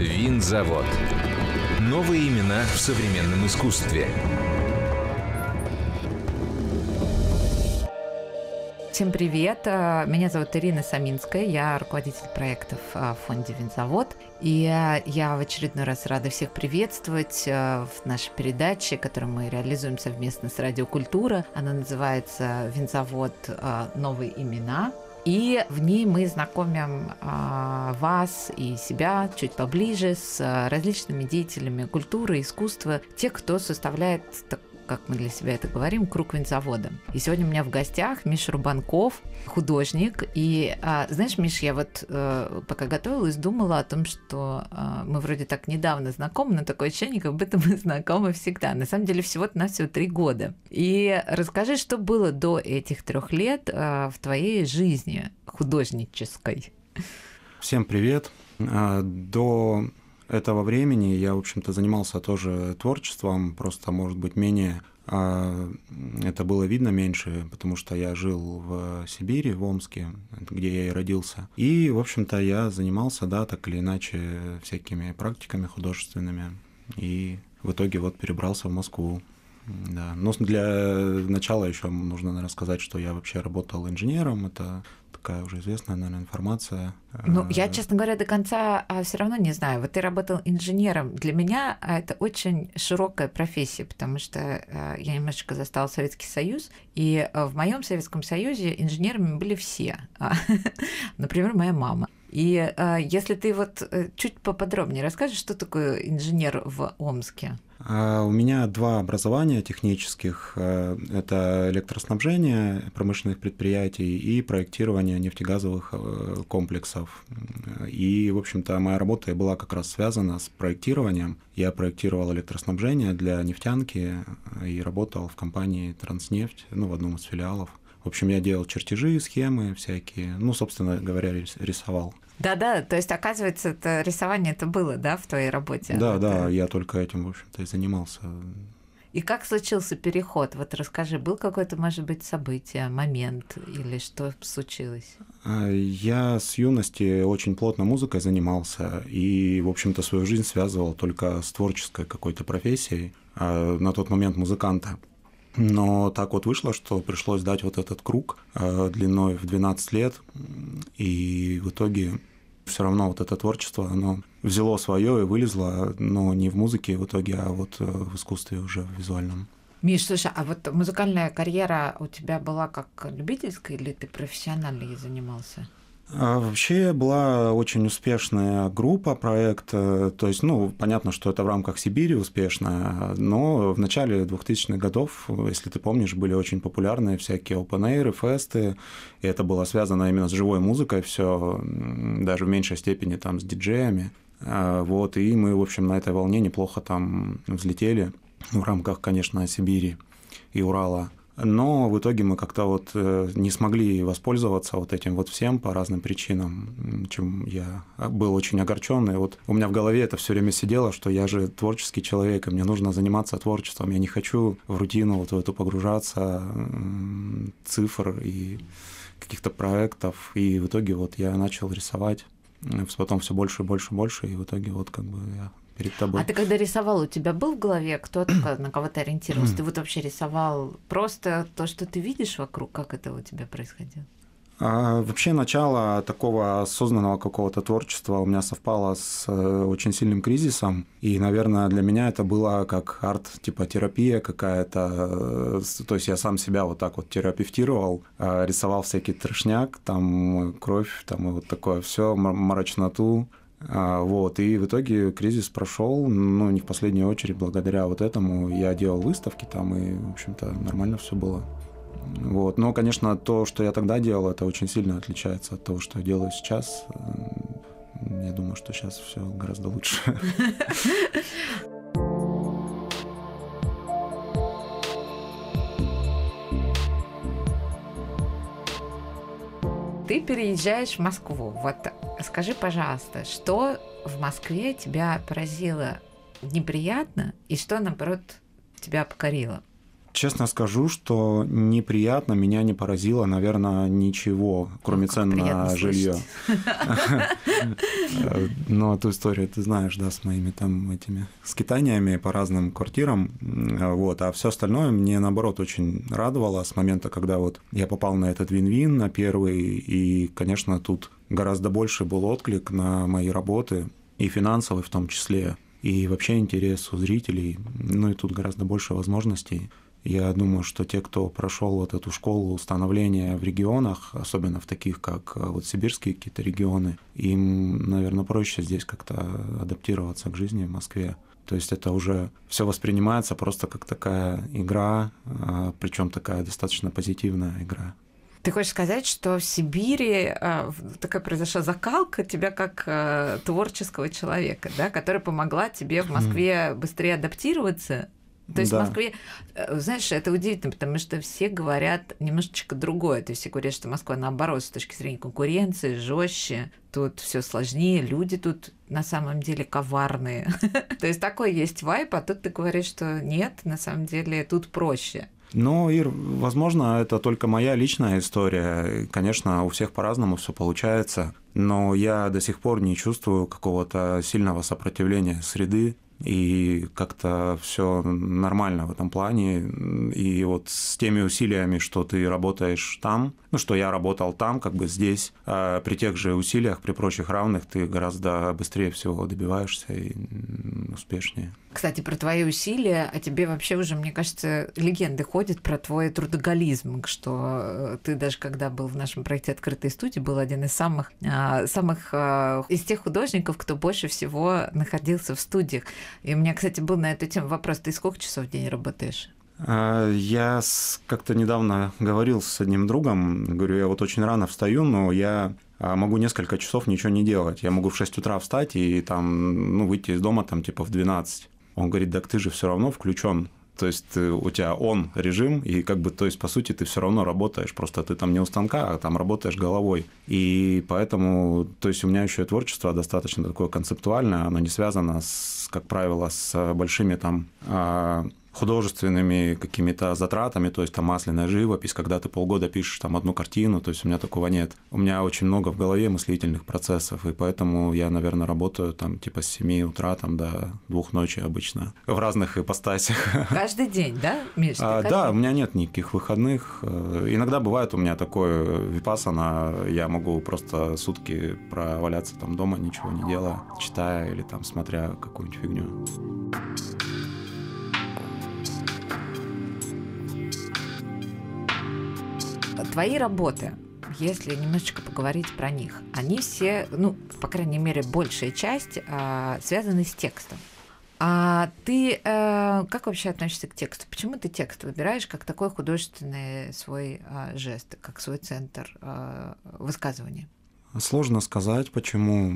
Винзавод. Новые имена в современном искусстве. Всем привет! А, Меня зовут Ирина Саминская, я руководитель проектов а, в фонде «Винзавод». И а, я в очередной раз рада всех приветствовать в нашей передаче, которую мы реализуем совместно с Радио Культура. Она называется «Винзавод. Новые имена». И в ней мы знакомим а, вас и себя чуть поближе с а, различными деятелями культуры, искусства, тех, кто составляет так- как мы для себя это говорим, круг винзавода. И сегодня у меня в гостях Миша Рубанков, художник. И а, знаешь, Миш, я вот э, пока готовилась, думала о том, что а, мы вроде так недавно знакомы, но такое ощущение, как будто мы знакомы всегда. На самом деле всего-то на всего три года. И расскажи, что было до этих трех лет а, в твоей жизни художнической. Всем привет. А, До этого времени я, в общем-то, занимался тоже творчеством, просто, может быть, менее а, это было видно меньше, потому что я жил в Сибири, в Омске, где я и родился. И, в общем-то, я занимался, да, так или иначе, всякими практиками художественными. И в итоге вот перебрался в Москву. Да. Но для начала еще нужно, наверное, сказать, что я вообще работал инженером. Это такая уже известная, наверное, информация. Ну, я, Э, честно говоря, до конца все равно не знаю. Вот ты работал инженером. Для меня а, это очень широкая профессия, потому что э, я немножечко застала Советский Союз, и э, в моем Советском Союзе инженерами были все. А, Например, моя мама. И э, если ты вот э, чуть поподробнее расскажешь, что такое инженер в Омске? А, У меня два образования технических. Э, Это электроснабжение промышленных предприятий и проектирование нефтегазовых э, комплексов. И, в общем-то, моя работа была как раз связана с проектированием. Я проектировал электроснабжение для нефтянки и работал в компании «Транснефть», ну, в одном из филиалов. В общем, я делал чертежи, схемы всякие, ну, собственно говоря, рис- рисовал. Да-да, то есть, оказывается, это рисование это было, да, в твоей работе? Да, Вот, да, я только этим, в общем-то, и занимался. И как случился переход? Вот расскажи, был какое-то, может быть, событие, момент или что случилось? А, Я с юности очень плотно музыкой занимался и, в общем-то, свою жизнь связывал только с творческой какой-то профессией, а, на тот момент музыканта. Но так вот вышло, что пришлось дать вот этот круг а, длиной в 12 лет, и в итоге все равно вот это творчество, оно взяло свое и вылезло, но не в музыке в итоге, а вот э, в искусстве уже в визуальном. Миш, слушай, а вот музыкальная карьера у тебя была как любительская или ты профессионально ей занимался? А, Вообще была очень успешная группа, проект. э, То есть, ну, понятно, что это в рамках Сибири успешно, но в начале 2000-х годов, если ты помнишь, были очень популярны всякие open air, фесты, и это было связано именно с живой музыкой, все даже в меньшей степени там с диджеями. А, Вот, и мы, в общем, на этой волне неплохо там взлетели в рамках, конечно, Сибири и Урала. Но в итоге мы как-то вот э, не смогли воспользоваться вот этим вот всем по разным причинам, чем я был очень огорчен. И вот у меня в голове это все время сидело, что я же творческий человек, и мне нужно заниматься творчеством. Я не хочу в рутину вот в эту погружаться, цифр и каких-то проектов. И в итоге вот я начал рисовать, потом все больше и больше и больше, и в итоге вот как бы я перед тобой. А ты когда рисовал, у тебя был в голове кто-то, на кого ты ориентировался? Ты вот вообще рисовал просто то, что ты видишь вокруг, как это у тебя происходило? А, Вообще начало такого осознанного какого-то творчества у меня совпало с э, очень сильным кризисом. И, наверное, для меня это было как арт, типа терапия какая-то. э, То есть я сам себя вот так вот терапевтировал, э, рисовал всякий трешняк, там кровь, там и вот такое все, мрачноту. А, Вот, и в итоге кризис прошел, ну, не в последнюю очередь, благодаря вот этому я делал выставки там, и, в общем-то, нормально все было. Вот. Но, конечно, то, что я тогда делал, это очень сильно отличается от того, что я делаю сейчас. Я думаю, что сейчас все гораздо лучше. Ты переезжаешь в Москву. Вот скажи, пожалуйста, что в Москве тебя поразило неприятно и что, наоборот, тебя покорило? Честно скажу, что неприятно, меня не поразило, наверное, ничего, кроме Как цен на жилье. слышать. Но эту историю ты знаешь, да, с моими там этими скитаниями по разным квартирам. Вот. А все остальное мне, наоборот, очень радовало с момента, когда вот я попал на этот вин-вин, на первый, и, конечно, тут гораздо больше был отклик на мои работы, и финансовый в том числе, и вообще интерес у зрителей. Ну и тут гораздо больше возможностей. Я думаю, что те, кто прошел вот эту школу становления в регионах, особенно в таких, как э, вот сибирские какие-то регионы, им, наверное, проще здесь как-то адаптироваться к жизни в Москве. То есть это уже все воспринимается просто как такая игра, причем такая достаточно позитивная игра. Ты хочешь сказать, что в Сибири а, такая произошла закалка тебя как а, творческого человека, да, которая помогла тебе в Москве быстрее адаптироваться? То есть Да. в Москве, э, знаешь, это удивительно, потому что все говорят немножечко другое. То есть все говорят, что Москва наоборот с точки зрения конкуренции жестче, тут все сложнее, люди тут на самом деле коварные. То есть такой есть вайп, а тут ты говоришь, что нет, на самом деле тут проще. Ну, Ир, возможно, это только моя личная история. Конечно, у всех по-разному все получается, но я до сих пор не чувствую какого-то сильного сопротивления среды. И как-то все нормально в этом плане. И вот с теми усилиями, что ты работаешь там, ну, что я работал там, как бы здесь, а при тех же усилиях, при прочих равных, ты гораздо быстрее всего добиваешься и успешнее. Кстати, про твои усилия, а тебе вообще уже, мне кажется, легенды ходят про твой трудоголизм, что э, ты даже когда был в нашем проекте «Открытой студии», был один из самых, а, самых а, из тех художников, кто больше всего находился в студиях. И у меня, кстати, был на эту тему вопрос, ты сколько часов в день работаешь? А, Я как-то недавно говорил с одним другом, говорю, я вот очень рано встаю, но я а, могу несколько часов ничего не делать. Я могу в 6 утра встать и там, ну, выйти из дома там типа в 12. Он говорит, так ты же все равно включен. То есть ты- у тебя он режим, и как бы, то есть, по сути, ты все равно работаешь, просто ты там не у станка, а там работаешь головой. И поэтому, то есть, у меня еще и творчество достаточно такое концептуальное, оно не связано, с, как правило, с большими там а, художественными какими-то затратами, то есть там масляная живопись, когда ты полгода пишешь там одну картину, то есть у меня такого нет. У меня очень много в голове мыслительных процессов, и поэтому я, наверное, работаю там типа с 7 утра там до двух ночи обычно в разных ипостасях. Каждый день, да, Миш? А, Да, у меня нет никаких выходных. Э, Иногда бывает у меня такое випасана, я могу просто сутки проваляться там дома, ничего не делая, читая или там смотря какую-нибудь фигню. Твои работы, если немножечко поговорить про них, они все, ну, по крайней мере, большая часть а, связаны с текстом. А ты э, как вообще относишься к тексту? Почему ты текст выбираешь как такой художественный свой а, жест, как свой центр а, высказывания? Сложно сказать, почему.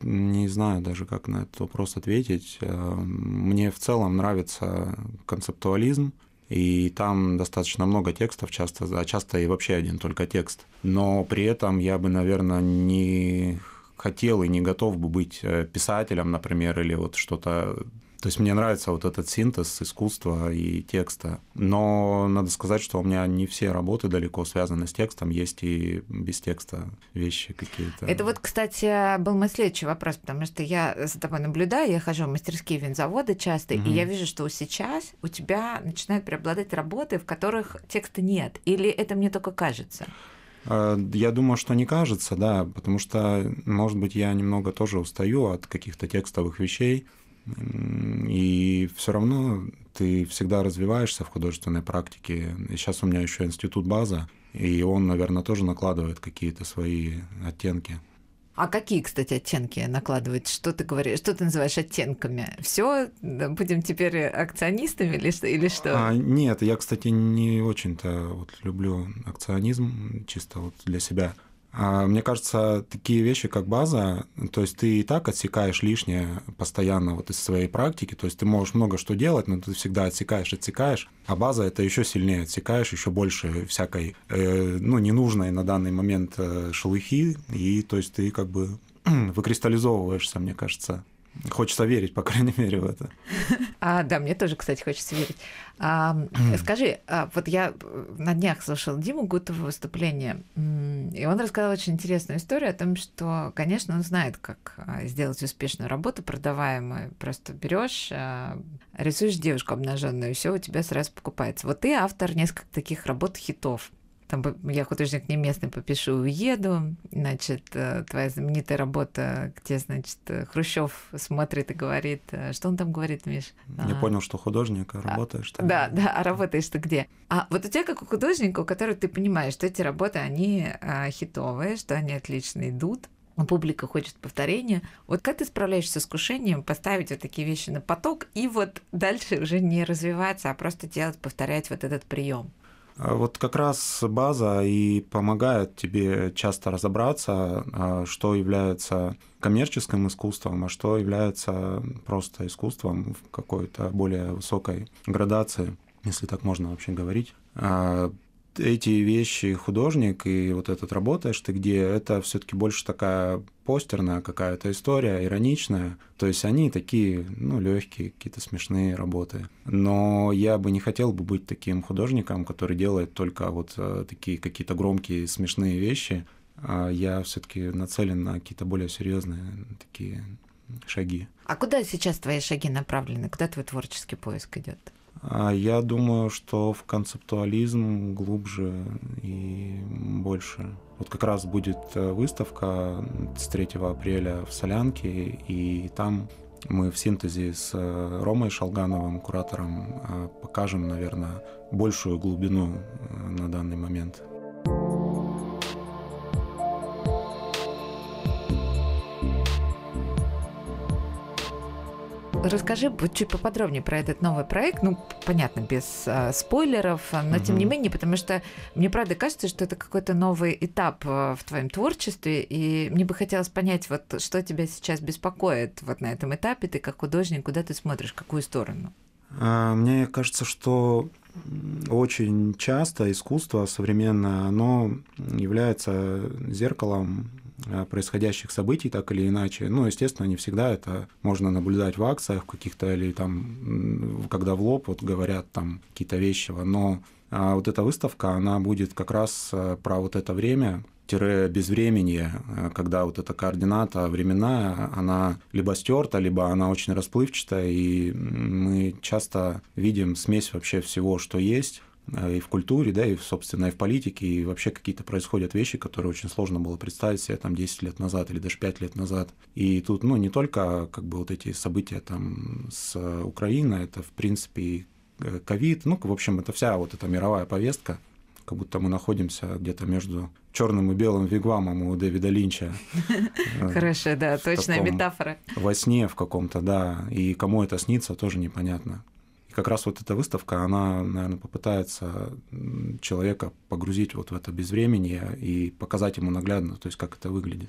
Не знаю даже, как на этот вопрос ответить. Э, Мне в целом нравится концептуализм, и там достаточно много текстов, часто, а часто и вообще один только текст. Но при этом я бы, наверное, не хотел и не готов бы быть э, писателем, например, или вот что-то то есть мне нравится вот этот синтез искусства и текста. Но надо сказать, что у меня не все работы далеко связаны с текстом, есть и без текста вещи какие-то. Это вот, кстати, был мой следующий вопрос, потому что я за тобой наблюдаю, я хожу в мастерские винзаводы часто, и Мгм. я вижу, что сейчас у тебя начинают преобладать работы, в которых текста нет. Или это мне только кажется? Э, Я думаю, что не кажется, да, потому что, может быть, я немного тоже устаю от каких-то текстовых вещей, и все равно ты всегда развиваешься в художественной практике. И сейчас у меня еще институт база, и он, наверное, тоже накладывает какие-то свои оттенки. А какие, кстати, оттенки накладывать? Что ты говоришь? Что ты называешь оттенками? Все, будем теперь акционистами или что? Или что? А, нет, я, кстати, не очень-то вот люблю акционизм, чисто вот для себя. А, мне кажется, такие вещи, как база, то есть ты и так отсекаешь лишнее постоянно вот из своей практики, то есть ты можешь много что делать, но ты всегда отсекаешь, отсекаешь, а база это еще сильнее отсекаешь, еще больше всякой, э, ну, ненужной на данный момент э, шелухи, и то есть ты как бы выкристаллизовываешься, мне кажется. Хочется верить, по крайней мере, в это. А, да, мне тоже, кстати, хочется верить. А, скажи, а, вот я на днях слушал Диму Гутова выступление, и он рассказал очень интересную историю о том, что, конечно, он знает, как а, сделать успешную работу, продаваемую. Просто берешь, а, рисуешь девушку обнаженную, и все у тебя сразу покупается. Вот ты автор нескольких таких работ хитов. Там я художник не местный, попишу, уеду. Значит, э, твоя знаменитая работа, где, значит, Хрущев смотрит и говорит, э, что он там говорит, Миш? Не а... понял, что художник, а работаешь ты. Да, да, а работаешь ты где? А вот у тебя, как у художника, у которого ты понимаешь, что эти работы, они а, хитовые, что они отлично идут, публика хочет повторения. Вот как ты справляешься с искушением поставить вот такие вещи на поток и вот дальше уже не развиваться, а просто делать, повторять вот этот прием? А вот как раз база и помогает тебе часто разобраться, а, что является коммерческим искусством, а что является просто искусством в какой-то более высокой градации, если так можно вообще говорить. Эти вещи художник и вот этот работаешь ты где, это все таки больше такая постерная какая-то история, ироничная. То есть они такие, ну, легкие, какие-то смешные работы. Но я бы не хотел бы быть таким художником, который делает только вот э, такие какие-то громкие, смешные вещи. А я все-таки нацелен на какие-то более серьезные такие шаги. А куда сейчас твои шаги направлены? Куда твой творческий поиск идет? А я думаю, что в концептуализм глубже и больше. Вот как раз будет э, выставка с 3 апреля в Солянке, и там мы в синтезе с э, Ромой Шалгановым, куратором, э, покажем, наверное, большую глубину на данный момент. Расскажи чуть поподробнее про этот новый проект. Ну, понятно, без э, спойлеров, но угу. тем не менее, потому что мне правда кажется, что это какой-то новый этап э, в твоем творчестве, и мне бы хотелось понять, вот что тебя сейчас беспокоит вот на этом этапе, ты как художник, куда ты смотришь, какую сторону? А, мне кажется, что очень часто искусство современное, оно является зеркалом происходящих событий, так или иначе. Ну, естественно, не всегда это можно наблюдать в акциях каких-то или там, когда в лоб вот говорят там какие-то вещи, но а вот эта выставка, она будет как раз э, про вот это время, тире безвременье, э, когда вот эта координата временная, она либо стерта, либо она очень расплывчатая, и мы часто видим смесь вообще всего, что есть, Э, и в культуре, да, и, собственно, и в политике, и вообще какие-то происходят вещи, которые очень сложно было представить себе там 10 лет назад или даже 5 лет назад. И тут, ну, не только как бы вот эти события там с Украиной, это, в принципе, э, ковид, ну, в общем, это вся вот эта мировая повестка, как будто мы находимся где-то между черным и белым вигвамом у Дэвида Линча. Э, Хорошая, да, точная метафора. Во сне в каком-то, да, и кому это снится, тоже непонятно как раз вот эта выставка, она, наверное, попытается человека погрузить вот в это безвременье и показать ему наглядно, то есть как это выглядит.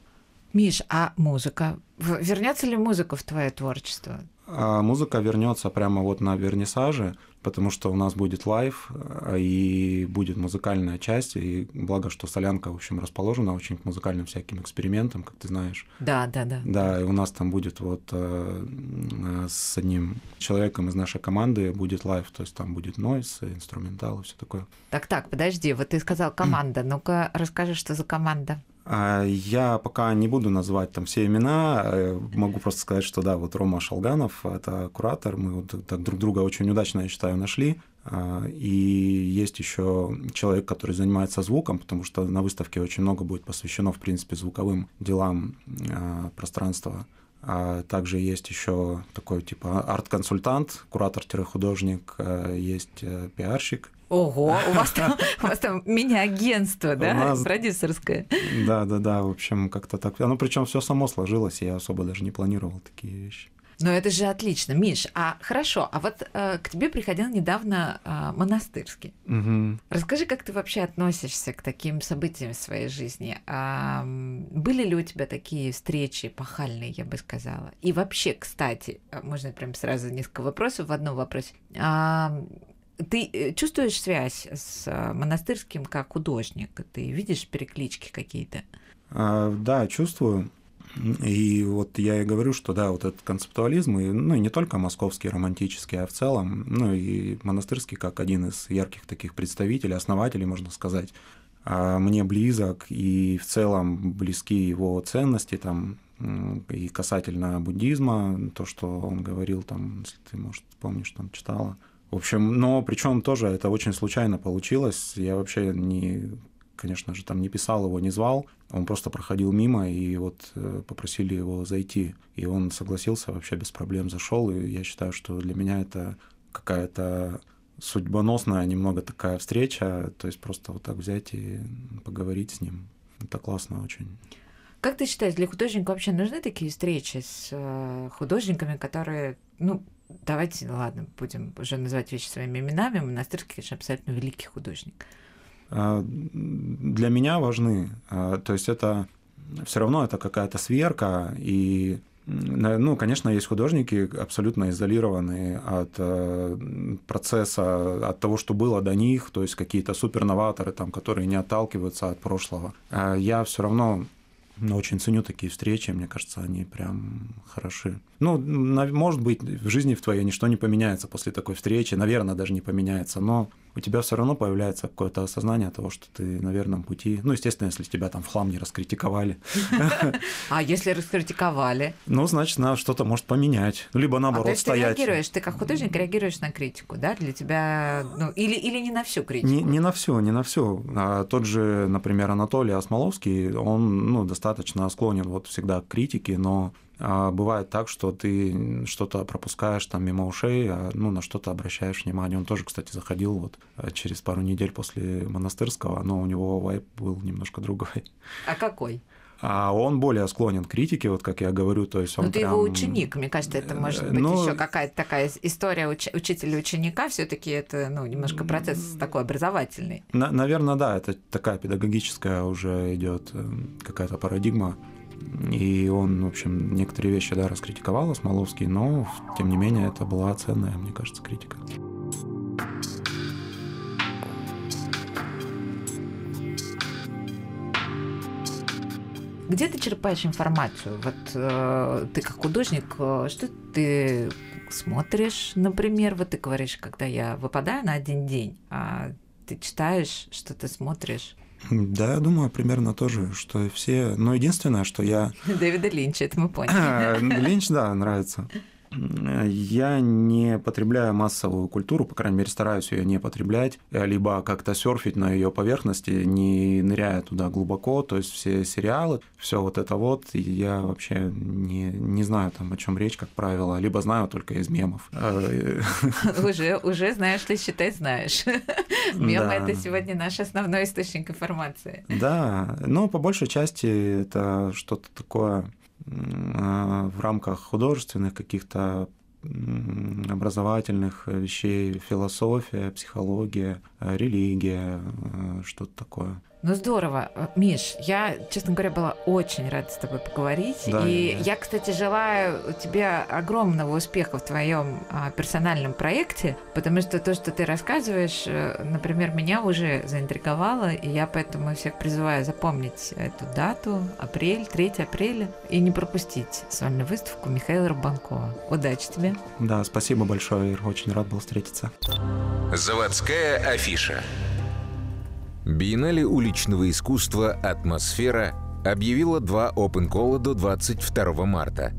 Миш, а музыка? Вернется ли музыка в твое творчество? А музыка вернется прямо вот на вернисаже, потому что у нас будет live а, и будет музыкальная часть, и благо, что Солянка, в общем, расположена очень к музыкальным всяким экспериментам, как ты знаешь. Да, да, да. Да, и у нас там будет вот э, э, с одним человеком из нашей команды будет live, то есть там будет noise, инструментал и все такое. Так, так, подожди, вот ты сказал команда, ну-ка расскажи, что за команда. А, я пока не буду называть там все имена, э, могу просто сказать, что да, вот Рома Шалганов – это куратор, мы вот так друг друга очень удачно, я считаю, нашли. А, и есть еще человек, который занимается звуком, потому что на выставке очень много будет посвящено, в принципе, звуковым делам а, пространства. А также есть еще такой типа арт-консультант, куратор-художник, есть э, пиарщик, Ого, у вас там, у вас там мини-агентство, да, нас... продюсерское. Да, да, да, в общем, как-то так. Ну, причем все само сложилось, я особо даже не планировал такие вещи. Ну, это же отлично. Миш, а хорошо, а вот э, к тебе приходил недавно э, монастырский. Угу. Расскажи, как ты вообще относишься к таким событиям в своей жизни? А, были ли у тебя такие встречи пахальные, я бы сказала? И вообще, кстати, э, можно прям сразу несколько вопросов в одном вопросе. А, ты э, чувствуешь связь с э, монастырским как художник? Ты видишь переклички какие-то? А, да, чувствую. И вот я и говорю, что да, вот этот концептуализм, и, ну и не только московский романтический, а в целом, ну и монастырский как один из ярких таких представителей, основателей, можно сказать, а мне близок и в целом близки его ценности там и касательно буддизма, то, что он говорил там, если ты, может, помнишь, там читала. В общем, но причем тоже это очень случайно получилось. Я вообще не конечно же, там не писал его, не звал, он просто проходил мимо, и вот э, попросили его зайти. И он согласился, вообще без проблем зашел, и я считаю, что для меня это какая-то судьбоносная немного такая встреча, то есть просто вот так взять и поговорить с ним. Это классно очень. Как ты считаешь, для художника вообще нужны такие встречи с э, художниками, которые, ну, давайте, ладно, будем уже называть вещи своими именами, Монастырский, конечно, абсолютно великий художник. А, для меня важны. А, то есть это все равно это какая-то сверка, и ну, конечно, есть художники абсолютно изолированные от э, процесса, от того, что было до них, то есть какие-то суперноваторы, там, которые не отталкиваются от прошлого. А я все равно ну, очень ценю такие встречи, мне кажется, они прям хороши. Ну, может быть, в жизни в твоей ничто не поменяется после такой встречи, наверное, даже не поменяется, но у тебя все равно появляется какое-то осознание того, что ты на верном пути. Ну, естественно, если тебя там в хлам не раскритиковали. А если раскритиковали? Ну, значит, надо что-то может поменять. Либо наоборот а, есть стоять. Ты реагируешь, ты как художник реагируешь на критику, да? Для тебя, ну, или, или не на всю критику? Не, не на всю, не на всю. А тот же, например, Анатолий Осмоловский, он, ну, достаточно склонен вот всегда к критике, но а бывает так, что ты что-то пропускаешь там мимо ушей, а ну, на что-то обращаешь внимание. Он тоже, кстати, заходил вот э, через пару недель после монастырского, но у него вайп был немножко другой. А какой? А он более склонен к критике, вот как я говорю, то есть он. Ну, ты прям... его ученик, мне кажется, это может быть ну... еще какая-то такая история уч... учителя ученика, все-таки это ну немножко процесс такой образовательный. На- наверное, да, это такая педагогическая уже идет э, какая-то парадигма. И он, в общем, некоторые вещи, да, раскритиковал Смоловский, но, тем не менее, это была ценная, мне кажется, критика. Где ты черпаешь информацию? Вот э, ты как художник, э, что ты смотришь, например, вот ты говоришь, когда я выпадаю на один день, а ты читаешь, что ты смотришь? Да, я думаю, примерно то же, что все. Но единственное, что я... Дэвида Линча, это мы поняли. Линч, да, нравится. Я не потребляю массовую культуру, по крайней мере, стараюсь ее не потреблять, либо как-то серфить на ее поверхности, не ныряя туда глубоко. То есть все сериалы, все вот это вот, я вообще не, не знаю там, о чем речь, как правило, либо знаю только из мемов. Уже, уже знаешь, ты считай, знаешь. Мемы это сегодня наш основной источник информации. Да, но по большей части это что-то такое в рамках художественных каких-то образовательных вещей, философия, психология, религия, э, что-то такое. Ну здорово. Миш, я, честно говоря, была очень рада с тобой поговорить. Да, и я, я, кстати, желаю тебе огромного успеха в твоем а, персональном проекте, потому что то, что ты рассказываешь, э, например, меня уже заинтриговало, и я поэтому всех призываю запомнить эту дату, апрель, 3 апреля, и не пропустить сольную выставку Михаила Рыбанкова. Удачи тебе. Да, спасибо большое, Ир, очень рад был встретиться. Заводская афиша. Биеннале уличного искусства «Атмосфера» объявила два опен-колла до 22 марта.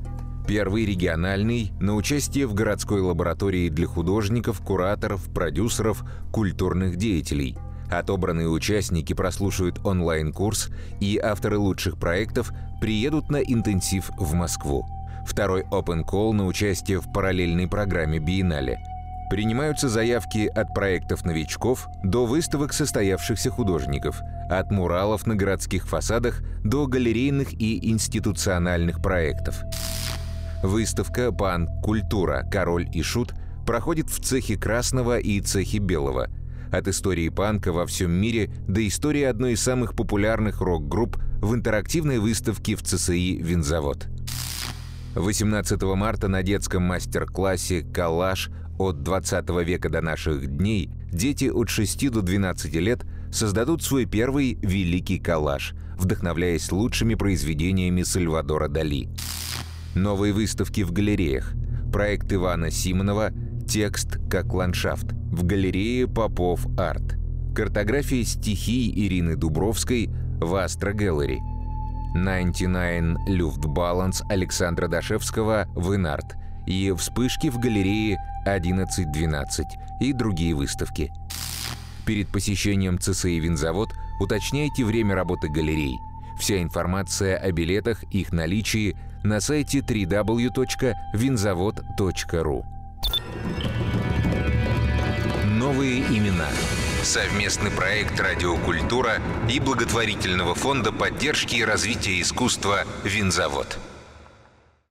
Первый региональный на участие в городской лаборатории для художников, кураторов, продюсеров, культурных деятелей. Отобранные участники прослушают онлайн-курс, и авторы лучших проектов приедут на интенсив в Москву. Второй open call на участие в параллельной программе Биеннале – Принимаются заявки от проектов новичков до выставок состоявшихся художников, от муралов на городских фасадах до галерейных и институциональных проектов. Выставка «Пан. Культура. Король и Шут» проходит в цехе красного и цехе белого. От истории панка во всем мире до истории одной из самых популярных рок-групп в интерактивной выставке в ЦСИ «Винзавод». 18 марта на детском мастер-классе «Калаш» от 20 века до наших дней дети от 6 до 12 лет создадут свой первый великий коллаж вдохновляясь лучшими произведениями Сальвадора Дали. Новые выставки в галереях. Проект Ивана Симонова «Текст как ландшафт» в галерее Попов Арт. Картография стихий Ирины Дубровской в Астро Gallery. 99 Люфт Баланс Александра Дашевского в Инарт и вспышки в галерее 1112 и другие выставки. Перед посещением ЦСИ «Винзавод» уточняйте время работы галерей. Вся информация о билетах, их наличии на сайте www.vinzavod.ru. Новые имена. Совместный проект «Радиокультура» и благотворительного фонда поддержки и развития искусства «Винзавод».